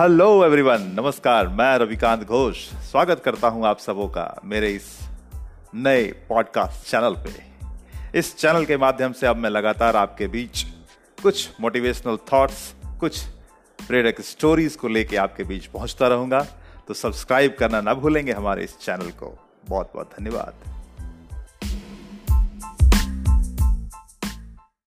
Hello everyone नमस्कार, मैं रविकांत घोष। स्वागत करता हूँ आप सबों का मेरे इस नए पॉडकास्ट चैनल पे। इस चैनल के माध्यम से अब मैं लगातार आपके बीच कुछ मोटिवेशनल थॉट्स कुछ प्रेरक स्टोरीज को लेके आपके बीच पहुँचता रहूँगा। तो सब्सक्राइब करना ना भूलेंगे हमारे इस चैनल को। बहुत बहुत धन्यवाद।